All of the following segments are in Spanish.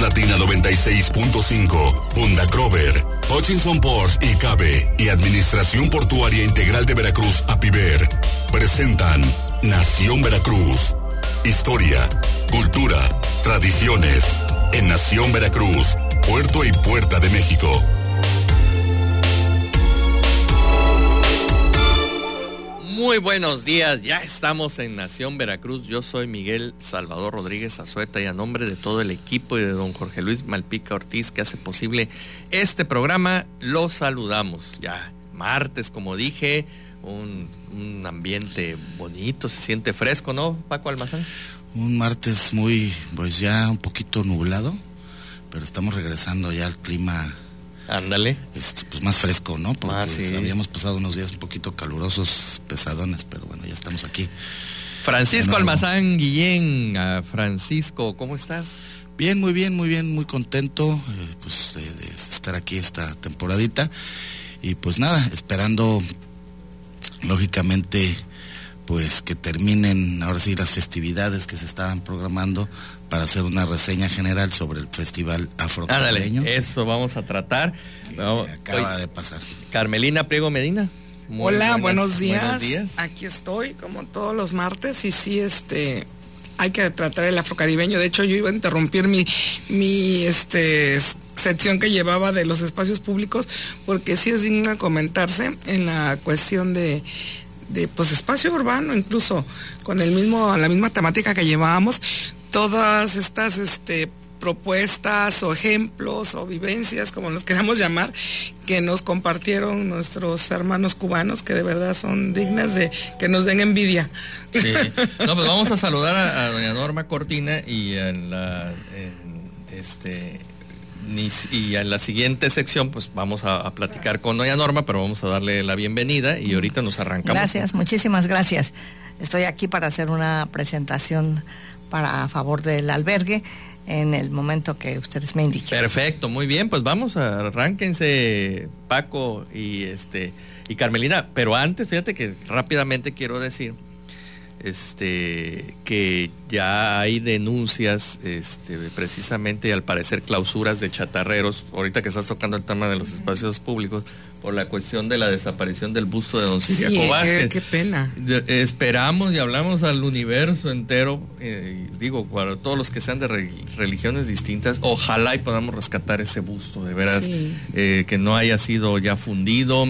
Latina 96.5, Funda Crover, Hutchinson Ports y Cabe y Administración Portuaria Integral de Veracruz, APIVER, presentan Nación Veracruz. Historia, cultura, tradiciones. En Nación Veracruz, Puerto y Puerta de México. Muy buenos días, ya estamos en Nación Veracruz. Yo soy Miguel Salvador Rodríguez Azueta y a nombre de todo el equipo y de don Jorge Luis Malpica Ortiz que hace posible este programa, los saludamos. Ya martes, como dije, un, un ambiente bonito, se siente fresco, ¿no, Paco Almazán? Un martes muy, pues ya un poquito nublado, pero estamos regresando ya al clima Ándale. este, pues más fresco, ¿no? Porque Ah, sí. habíamos pasado unos días un poquito calurosos, pesadones, pero bueno, ya estamos aquí. Francisco. Almazán Guillén, ah, Francisco, ¿cómo estás? Bien, muy bien, muy bien, muy contento eh, pues de, de estar aquí esta temporadita y pues nada, esperando lógicamente pues que terminen ahora sí las festividades que se estaban programando para hacer una reseña general sobre el festival afrocaribeño Ándale, eso vamos a tratar. que No, acaba de pasar. Carmelina Priego Medina. muy Hola, buenas- buenos días. Buenos días. Aquí estoy, como todos los martes, y sí, este, hay que tratar el afrocaribeño. De hecho, yo iba a interrumpir mi, mi, este, sección que llevaba de los espacios públicos, porque sí es digno comentarse en la cuestión de, de, pues, espacio urbano, incluso con el mismo, la misma temática que llevábamos, todas estas, este, propuestas o ejemplos o vivencias, como los queramos llamar, que nos compartieron nuestros hermanos cubanos, que de verdad son dignas de que nos den envidia. Sí. No, pues vamos a saludar a, a doña Norma Cortina y en la en, este y en la siguiente sección pues vamos a, a platicar con doña Norma, pero vamos a darle la bienvenida y ahorita nos arrancamos. Gracias, muchísimas gracias. Estoy aquí para hacer una presentación para a favor del albergue en el momento que ustedes me indiquen. Perfecto, muy bien, pues vamos, arránquense Paco y este y Carmelina, pero antes fíjate que rápidamente quiero decir este que ya hay denuncias este precisamente al parecer clausuras de chatarreros, ahorita que estás tocando el tema de los espacios públicos por la cuestión de la desaparición del busto de don Sí, Ciriaco qué, Vázquez. qué pena. De- esperamos y hablamos al universo entero, eh, digo, para todos los que sean de re- religiones distintas, ojalá y podamos rescatar ese busto, de veras, Sí. eh, que no haya sido ya fundido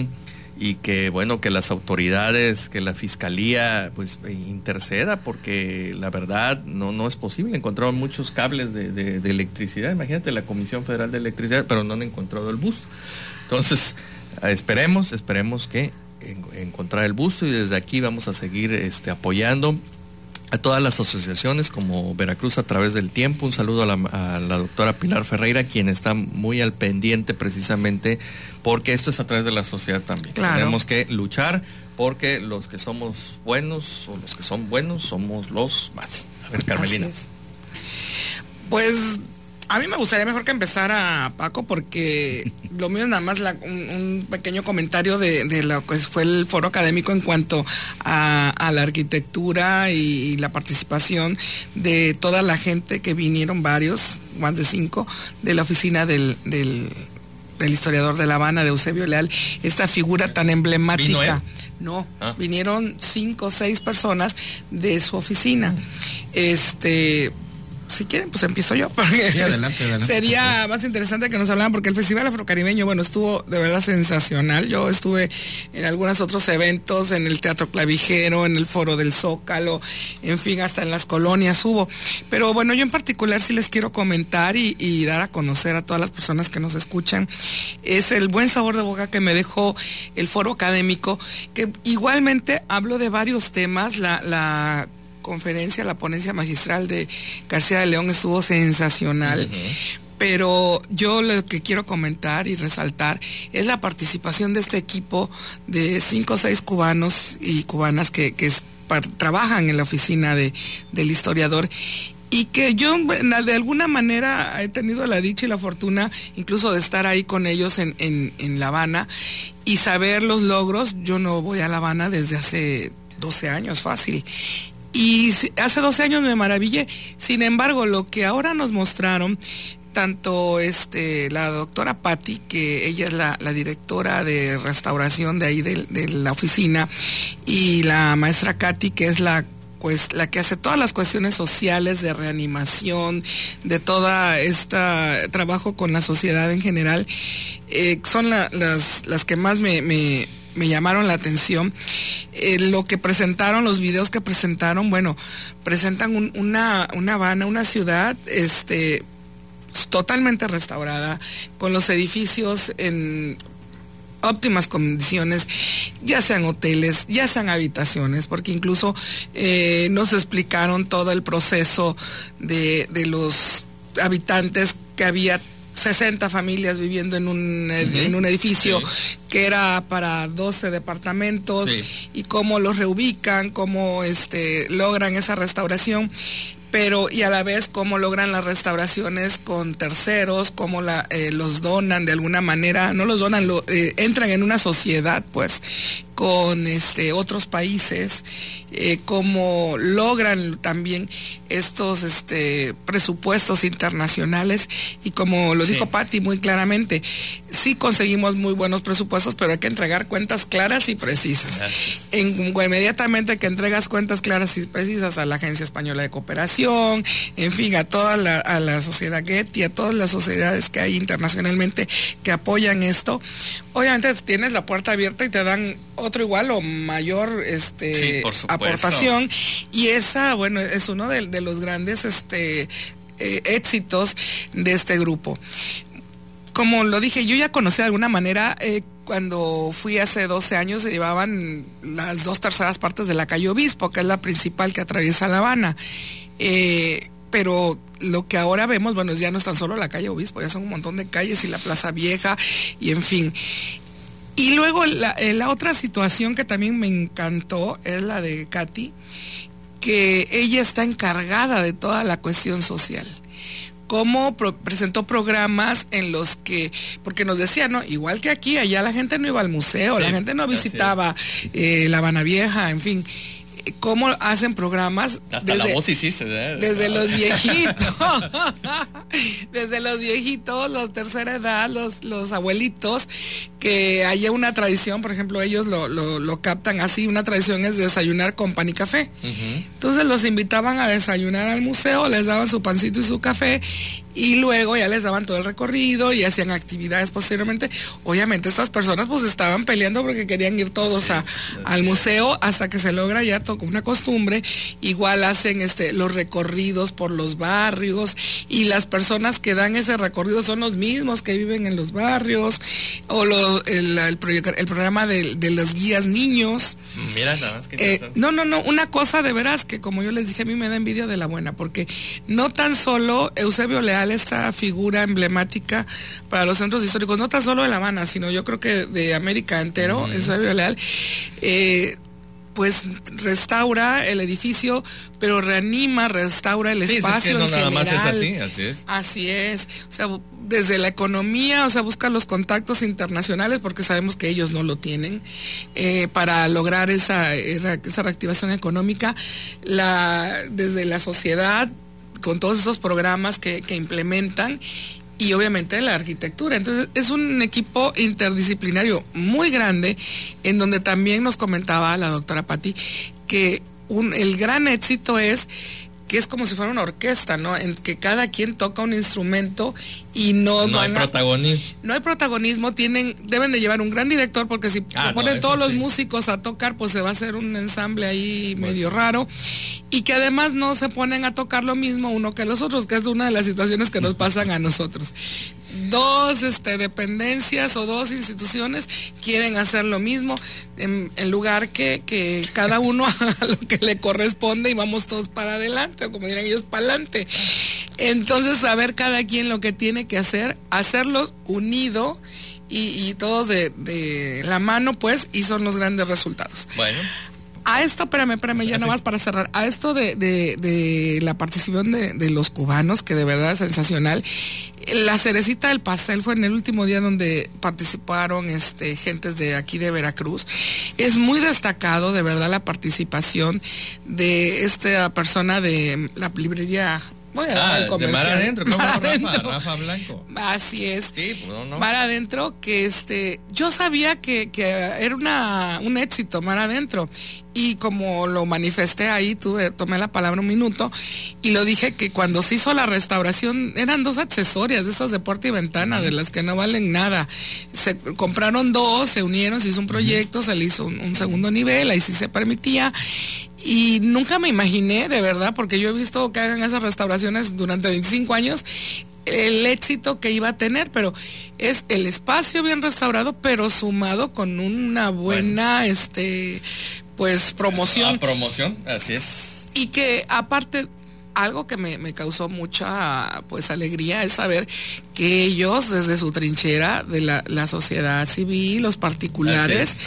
y que, bueno, que las autoridades, que la fiscalía, pues, eh, interceda, porque la verdad no, no es posible. Encontraron muchos cables de, de- de electricidad, imagínate la Comisión Federal de Electricidad, pero no han encontrado el busto. Entonces, esperemos, esperemos que en- encontrar el busto y desde aquí vamos a seguir este, apoyando a todas las asociaciones como Veracruz a través del tiempo. Un saludo a la, a la doctora Pilar Ferreira, quien está muy al pendiente precisamente porque esto es a través de la sociedad también. Claro. Tenemos que luchar porque los que somos buenos o los que son buenos somos los más. A ver, Carmelina. Pues a mí me gustaría mejor que empezara Paco porque lo mío es nada más la- un, un pequeño comentario de, de lo que fue el foro académico en cuanto a, a la arquitectura y, la participación de toda la gente que vinieron varios, más de cinco, de la oficina del, del- del historiador de La Habana, de Eusebio Leal, esta figura tan emblemática. No, Ah. vinieron cinco o seis personas de su oficina. Este, si quieren, pues empiezo yo. porque Sí, adelante, adelante, Sería más interesante que nos hablaran, porque el Festival Afrocaribeño, bueno, estuvo de verdad sensacional. Yo estuve en algunos otros eventos, en el Teatro Clavijero, en el Foro del Zócalo, en fin, hasta en las colonias hubo. Pero bueno, yo en particular sí les quiero comentar y, y dar a conocer a todas las personas que nos escuchan, es el buen sabor de boca que me dejó el foro académico, que igualmente hablo de varios temas, la, la conferencia, la ponencia magistral de García de León estuvo sensacional. Pero yo lo que quiero comentar y resaltar es la participación de este equipo de cinco o seis cubanos y cubanas que, que es- par- trabajan en la oficina de, del historiador y que yo de alguna manera he tenido la dicha y la fortuna incluso de estar ahí con ellos en, en- en La Habana y saber los logros. Yo no voy a La Habana desde hace 12 años, fácil. Y hace 12 años me maravillé. Sin embargo, lo que ahora nos mostraron tanto este, la doctora Patti, que ella es la, directora de restauración de ahí de, la oficina, y la maestra Katy, que es la pues la que hace todas las cuestiones sociales de reanimación, de todo este trabajo con la sociedad en general, eh, son las, las, que más me, llamaron la atención. Eh, lo que presentaron, los videos que presentaron, bueno, presentan una, una Habana, una ciudad, este, totalmente restaurada, con los edificios en óptimas condiciones, ya sean hoteles, ya sean habitaciones, porque incluso eh, nos explicaron todo el proceso de, los habitantes que había 60 familias viviendo en un, en un edificio que era para 12 departamentos y cómo los reubican, cómo este, logran esa restauración pero y a la vez cómo logran las restauraciones con terceros, cómo la, eh, los donan de alguna manera, no los donan, lo, eh, entran en una sociedad pues con este, otros países, eh, cómo logran también estos este, presupuestos internacionales y como lo dijo Patti muy claramente, sí conseguimos muy buenos presupuestos, pero hay que entregar cuentas claras y precisas. inmediatamente que entregas cuentas claras y precisas a la Agencia Española de Cooperación, en fin, a toda la, a la sociedad Getty, a todas las sociedades que hay internacionalmente que apoyan esto, obviamente tienes la puerta abierta y te dan otro igual o mayor este, aportación. Y esa, bueno, es uno de, los grandes este, eh, éxitos de este grupo. Como lo dije, yo ya conocí de alguna manera, eh, cuando fui hace 12 años se llevaban las dos terceras partes de la calle Obispo, que es la principal que atraviesa La Habana. Eh, pero lo que ahora vemos, bueno, ya no es tan solo la calle Obispo, ya son un montón de calles y la Plaza Vieja y en fin. Y luego eh, la, otra situación que también me encantó es la de Katy, que ella está encargada de toda la cuestión social. Cómo presentó programas en los que, porque nos decía, ¿no? Igual que aquí, allá la gente no iba al museo, la gente no visitaba eh, La Habana Vieja, en fin cómo hacen programas desde, la voz desde los viejitos. Desde los viejitos los tercera edad los, los abuelitos que haya una tradición por ejemplo ellos lo, captan así una tradición es desayunar con pan y café. Entonces los invitaban a desayunar al museo les daban su pancito y su café y luego ya les daban todo el recorrido y hacían actividades posteriormente. Obviamente estas personas pues estaban peleando porque querían ir todos al museo hasta que se logra ya tocó una costumbre. Igual hacen este, los recorridos por los barrios y las personas que dan ese recorrido son los mismos que viven en los barrios o el, programa de, de los guías niños. Mira, nada más que eh, no, no, no, una cosa de veras que como yo les dije, a mí me da envidia de la buena, porque no tan solo Eusebio Leal, esta figura emblemática para los centros históricos, no tan solo de La Habana, sino yo creo que de América entero, Eusebio Leal, eh, pues restaura el edificio, pero reanima, restaura el espacio. en nada más es así, así es. Así es. O sea, desde la economía, o sea, busca los contactos internacionales, porque sabemos que ellos no lo tienen, eh, para lograr esa, esa reactivación económica, la, desde la sociedad, con todos esos programas que, que implementan y obviamente la arquitectura. Entonces es un equipo interdisciplinario muy grande en donde también nos comentaba la doctora Patti que el gran éxito es que es como si fuera una orquesta, ¿no? En que cada quien toca un instrumento y no, no hay protagonismo. No hay protagonismo, tienen, deben de llevar un gran director porque si ah, ponen todos los músicos a tocar, pues se va a hacer un ensamble ahí medio raro. Y que además no se ponen a tocar lo mismo uno que los otros, que es una de las situaciones que nos pasan a nosotros dos este, dependencias o dos instituciones quieren hacer lo mismo en, lugar que, que, cada uno a lo que le corresponde y vamos todos para adelante, o como dirán ellos, para adelante. Entonces, saber cada quien lo que tiene que hacer, hacerlo unido y, todos de, de, la mano, pues, y son los grandes resultados. Bueno a esto, espérame, espérame, ya nada más para cerrar, a esto de, la participación de, los cubanos, que de verdad es sensacional, la cerecita del pastel fue en el último día donde participaron este, gentes de aquí de Veracruz. Es muy destacado, de verdad, la participación de esta persona de la librería Voy a dar Ah, el de comercial. mar adentro, ¿cómo Mar Rafa? adentro. Rafa Blanco. Así es. Sí, pues no, no. Mar adentro, que este, yo sabía que, que era una, un éxito Mar adentro. Y como lo manifesté ahí, tuve, tomé la palabra un minuto y lo dije que cuando se hizo la restauración eran dos accesorias de estas de puerta y ventana, de las que no valen nada. Se compraron dos, se unieron, se hizo un proyecto, se le hizo un, un segundo nivel, ahí sí se permitía. Y nunca me imaginé, de verdad, porque yo he visto que hagan esas restauraciones durante 25 años, el éxito que iba a tener, pero es el espacio bien restaurado, pero sumado con una buena, este, pues promoción. Ah, promoción, así es. Y que aparte, algo que me, me causó mucha pues alegría es saber que ellos desde su trinchera de la, la sociedad civil, los particulares,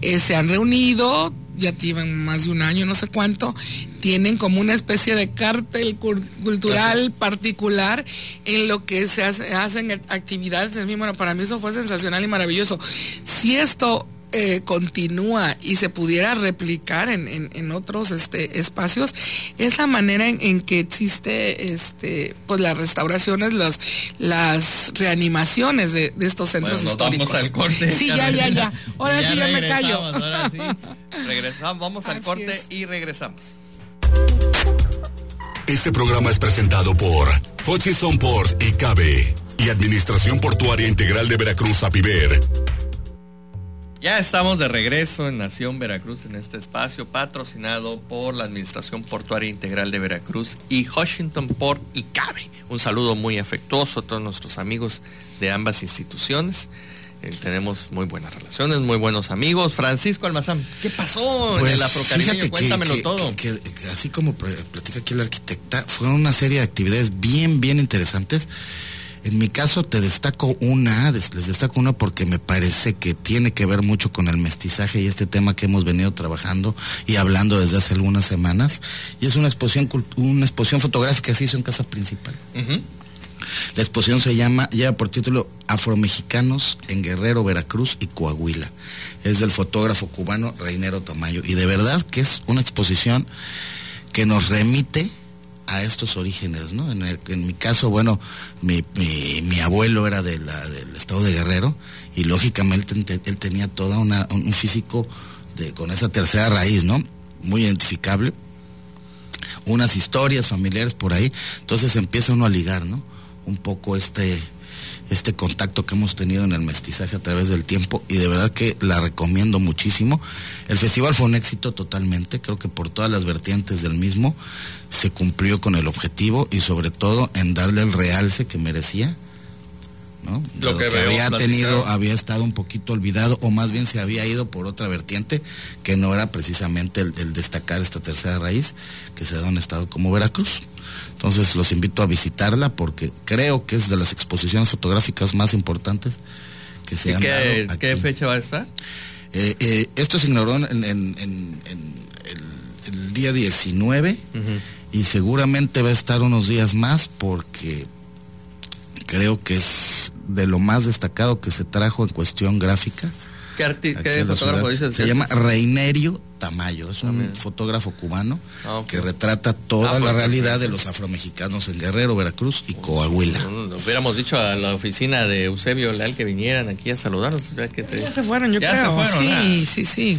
eh, se han reunido, ya llevan más de un año, no sé cuánto, tienen como una especie de cártel cul- cultural particular en lo que se hace- hacen actividades. Bueno, para mí eso fue sensacional y maravilloso. Si esto eh, continúa y se pudiera replicar en, en- en otros este, espacios, es la manera en, en que existe este, pues las restauraciones, las, las reanimaciones de, de estos centros Bueno, nos históricos. vamos al corte. Sí, ya, ya, ya. Ahora sí ya me callo. regresamos, Ahora sí. Regresamos, vamos al corte es. y regresamos. Este programa es presentado por Hutchison Ports y Cabe y Administración Portuaria Integral de Veracruz Apiver. Ya estamos de regreso en Nación Veracruz en este espacio patrocinado por la Administración Portuaria Integral de Veracruz y Washington Port y Cabe. Un saludo muy afectuoso a todos nuestros amigos de ambas instituciones. Eh, tenemos muy buenas relaciones, muy buenos amigos. Francisco Almazán, ¿qué pasó en Pues, el afrocaribeño? Cuéntamelo que- todo. que- que así como pl- platica aquí la arquitecta, fue una serie de actividades bien, bien interesantes. En mi caso te destaco una, les destaco una porque me parece que tiene que ver mucho con el mestizaje y este tema que hemos venido trabajando y hablando desde hace algunas semanas. Y es una exposición, una exposición fotográfica que se hizo en casa principal. La exposición se llama, lleva por título Afromexicanos en Guerrero, Veracruz y Coahuila. Es del fotógrafo cubano Reinero Tamayo. Y de verdad que es una exposición que nos remite a estos orígenes, ¿no? En, mi caso, bueno, mi, abuelo era del estado de Guerrero y lógicamente él, te- él tenía todo un un físico con esa tercera raíz, ¿no? Muy identificable unas historias familiares por ahí, entonces empieza uno a ligar, ¿no? Un poco este, este contacto que hemos tenido en el mestizaje a través del tiempo y de verdad que la recomiendo muchísimo. El festival fue un éxito totalmente, creo que por todas las vertientes del mismo se cumplió con el objetivo y sobre todo en darle el realce que merecía. ¿No? Lo que veo, había platicado. tenido, había estado un poquito olvidado o más bien se había ido por otra vertiente que no era precisamente el, el destacar esta tercera raíz que se da en un estado como Veracruz. Entonces los invito a visitarla porque creo que es de las exposiciones fotográficas más importantes que se ¿Y han qué, dado qué aquí. fecha va a estar? Eh, eh, esto se inauguró en, en- en- en el, el día 19 y seguramente va a estar unos días más porque creo que es de lo más destacado que se trajo en cuestión gráfica. ¿Qué, arti- qué fotógrafo dices? Se llama? Reinerio Tamayo, es un mira. fotógrafo cubano Ah, que retrata toda Ah, la realidad de los afromexicanos en Guerrero, Veracruz y Coahuila. No, no, hubiéramos dicho a la oficina de Eusebio Leal que vinieran aquí a saludarnos. ya que te- Ya se fueron, yo Ya se creo. fueron, sí, ah. sí, sí.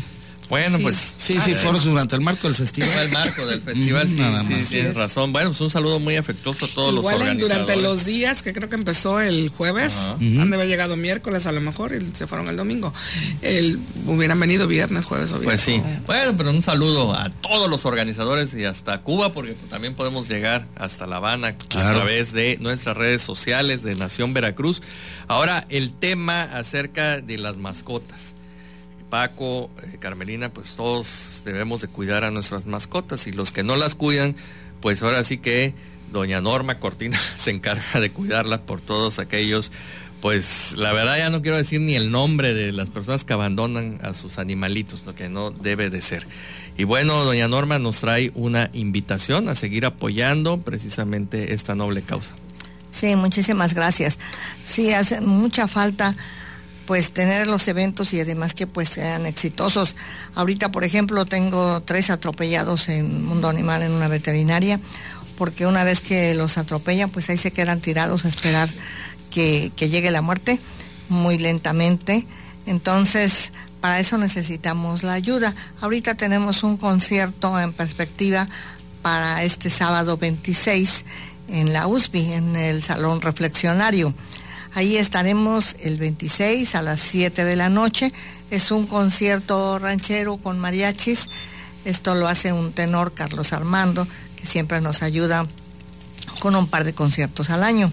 Bueno, Sí. pues. Sí, sí, ah, fueron durante el marco del festival. El marco del festival, sí, nada sí, más. tienes es. razón. Bueno, pues un saludo muy afectuoso a todos los Igual organizadores. durante los días, que creo que empezó el jueves, Ajá. han de haber llegado miércoles a lo mejor y se fueron el domingo. El, hubieran venido viernes, jueves o Pues viernes. sí. Bueno, pero un saludo a todos los organizadores y hasta Cuba, porque también podemos llegar hasta La Habana a través de nuestras redes sociales de Nación Veracruz. Ahora, el tema acerca de las mascotas. Paco, eh, Carmelina, pues todos debemos de cuidar a nuestras mascotas y los que no las cuidan, pues ahora sí que doña Norma Cortina se encarga de cuidarlas por todos aquellos, pues la verdad ya no quiero decir ni el nombre de las personas que abandonan a sus animalitos, lo que no debe de ser. Y bueno, doña Norma nos trae una invitación a seguir apoyando precisamente esta noble causa. Sí, muchísimas gracias. Sí, hace mucha falta pues tener los eventos y además que pues sean exitosos. Ahorita, por ejemplo, tengo tres atropellados en Mundo Animal en una veterinaria. porque una vez que los atropellan, pues ahí se quedan tirados a esperar que, llegue la muerte muy lentamente. Entonces, para eso necesitamos la ayuda. Ahorita tenemos un concierto en perspectiva para este sábado 26 en la USB, en el Salón Reflexionario. Ahí estaremos el 26 a las 7 de la noche. Es un concierto ranchero con mariachis. Esto lo hace un tenor, Carlos Armando, que siempre nos ayuda con un par de conciertos al año.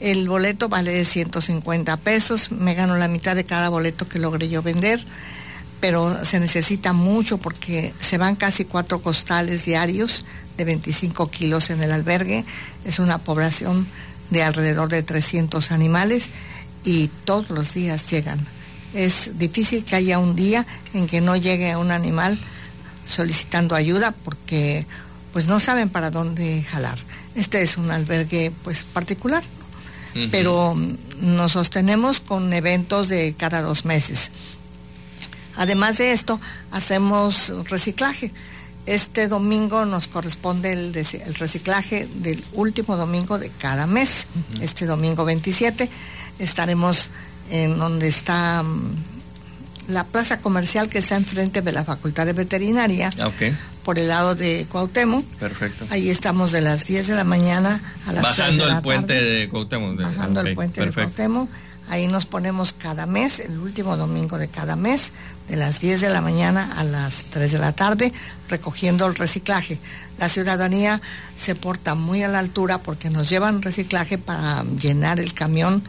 El boleto vale 150 pesos. Me gano la mitad de cada boleto que logré yo vender, pero se necesita mucho porque se van casi cuatro costales diarios de 25 kilos en el albergue. Es una población de alrededor de 300 animales y todos los días llegan. Es difícil que haya un día en que no llegue un animal solicitando ayuda porque pues no saben para dónde jalar. Este es un albergue pues particular, pero nos sostenemos con eventos de cada dos meses. Además de esto, hacemos reciclaje. Este domingo nos corresponde el, reciclaje del último domingo de cada mes. Este domingo 27 estaremos en donde está mm, la plaza comercial que está enfrente de la Facultad de Veterinaria. Ah, por el lado de Cuauhtémoc. Perfecto. Ahí estamos de las 10 de la mañana a las Bajando de la el puente de Cuauhtémoc. Bajando el puente de Cuauhtémoc. Ahí nos ponemos cada mes, el último domingo de cada mes, de las 10 de la mañana a las 3 de la tarde, recogiendo el reciclaje. La ciudadanía se porta muy a la altura porque nos llevan reciclaje para llenar el camión,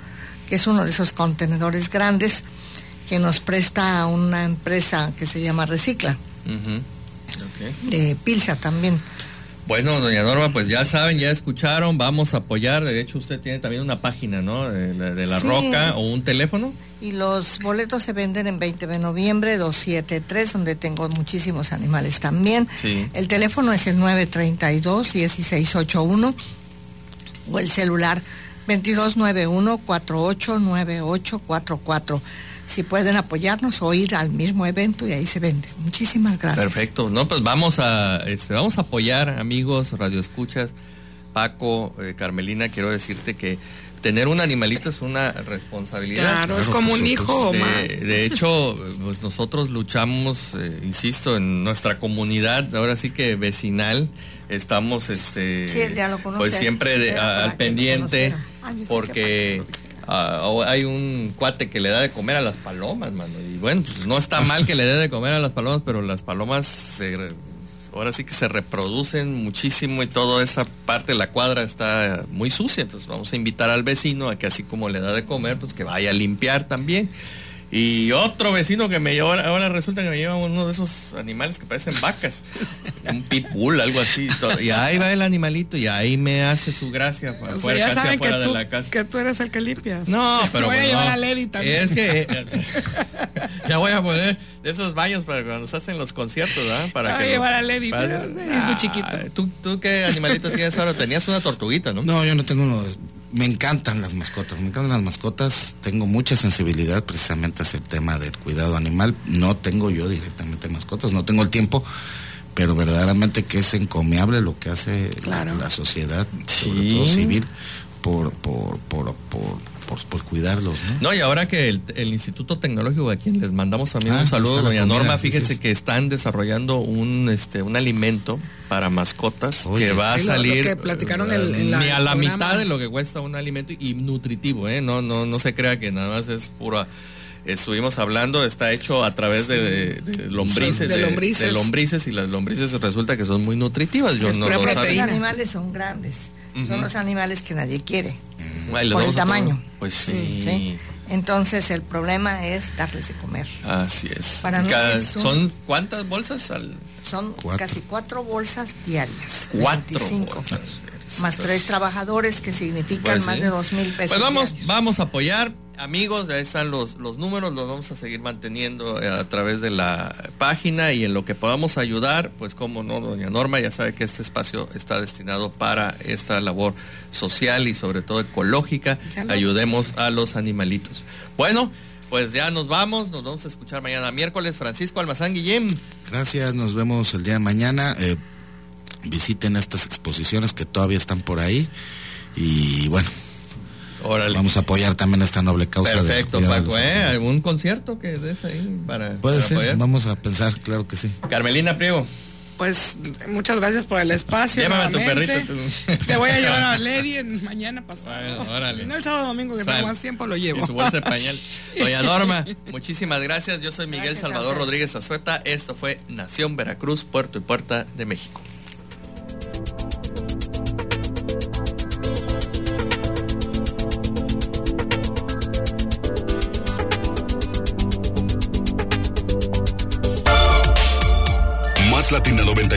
que es uno de esos contenedores grandes que nos presta una empresa que se llama Recicla. De Pilsa también. Bueno, doña Norma, pues ya saben, ya escucharon, vamos a apoyar. De hecho, usted tiene también una página, ¿no? De, la Roca o un teléfono. Y los boletos se venden en 20 de noviembre, 273, donde tengo muchísimos animales también. El teléfono es el 932-1681 o el celular 2291-489844 si pueden apoyarnos o ir al mismo evento y ahí se vende. Muchísimas gracias. Perfecto, no, pues vamos a, este, vamos a apoyar amigos, radioescuchas, Paco, eh, Carmelina, quiero decirte que tener un animalito es una responsabilidad. Claro, es como un hijo de, más. De hecho, pues nosotros luchamos, eh, insisto, en nuestra comunidad, ahora sí que vecinal, estamos este pues siempre al pendiente porque Ah, hay un cuate que le da de comer a las palomas, mano. Y bueno, pues no está mal que le dé de comer a las palomas, pero las palomas ahora sí que se reproducen muchísimo y toda esa parte de la cuadra está muy sucia. Entonces vamos a invitar al vecino a que así como le da de comer, pues que vaya a limpiar también. Y otro vecino que me lleva, ahora resulta que me lleva uno de esos animales que parecen vacas, un pitbull, algo así. Y ahí va el animalito y ahí me hace su gracia fuera, ya que de la casa. Que tú eres el que limpias. No, pero voy a pues llevar a Lady también. Es que ya voy a poner de esos baños para cuando se hacen los conciertos, ¿ah? Para voy a llevar a Lady, es muy chiquito. ¿tú, ¿Tú qué animalito tienes ahora? Tenías una tortuguita, ¿no? No, yo no tengo uno me encantan las mascotas, me encantan las mascotas, tengo mucha sensibilidad precisamente hacia el tema del cuidado animal, no tengo yo directamente mascotas, no tengo el tiempo, pero verdaderamente que es encomiable lo que hace la, sociedad, sobre todo civil, por, por, por, por por, cuidarlos. ¿no? ¿no? y ahora que el, Instituto Tecnológico, a quien les mandamos también un ah, saludo, doña Norma, fíjese que están desarrollando un, este, un alimento para mascotas que va a salir que platicaron ni a la mitad de lo que cuesta un alimento y nutritivo, ¿eh? no, no, no se crea que nada más es pura estuvimos hablando, está hecho a través de, lombrices, de, lombrices. y las lombrices resulta que son muy nutritivas. Yo no Los animales son grandes, son los animales que nadie quiere por el tamaño. Pues sí. Entonces el problema es darles de comer. Así es. Para ¿Son cuántas bolsas al? Son casi cuatro bolsas diarias. Cuatro. Más tres trabajadores que significan pues más de dos mil pesos. Pues vamos, vamos a apoyar amigos, ahí están los, los números, los vamos a seguir manteniendo eh, a través de la página y en lo que podamos ayudar, pues como no, doña Norma ya sabe que este espacio está destinado para esta labor social y sobre todo ecológica. Ayudemos a los animalitos. Bueno, pues ya nos vamos, nos vamos a escuchar mañana miércoles. Francisco Almazán Guillén. Gracias, nos vemos el día de mañana. Eh, visiten estas exposiciones que todavía están por ahí y bueno, Órale. vamos a apoyar también esta noble causa. Perfecto, Paco. ¿eh? ¿Algún concierto que des ahí para, Puede para ser, apoyar? vamos a pensar, claro que sí. Carmelina Priego. Pues muchas gracias por el espacio. Llévame a tu perrito, tú. Te voy a llevar a Levi en mañana pasado. Bueno, órale. No el sábado domingo que Sal. tengo más tiempo lo Y llevo. su bolsa de pañal. Doña Norma, muchísimas gracias. Yo soy Miguel Gracias Salvador. Rodríguez Azueta. Esto fue Nación Veracruz, Puerto y Puerta de México.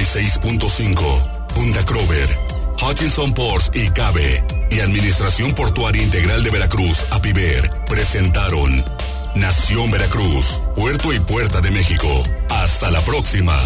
96.5, Funda Crover, Hutchinson Ports y Cabe y Administración Portuaria Integral de Veracruz, APIVER, presentaron Nación Veracruz, Puerto y Puerta de México. Hasta la próxima.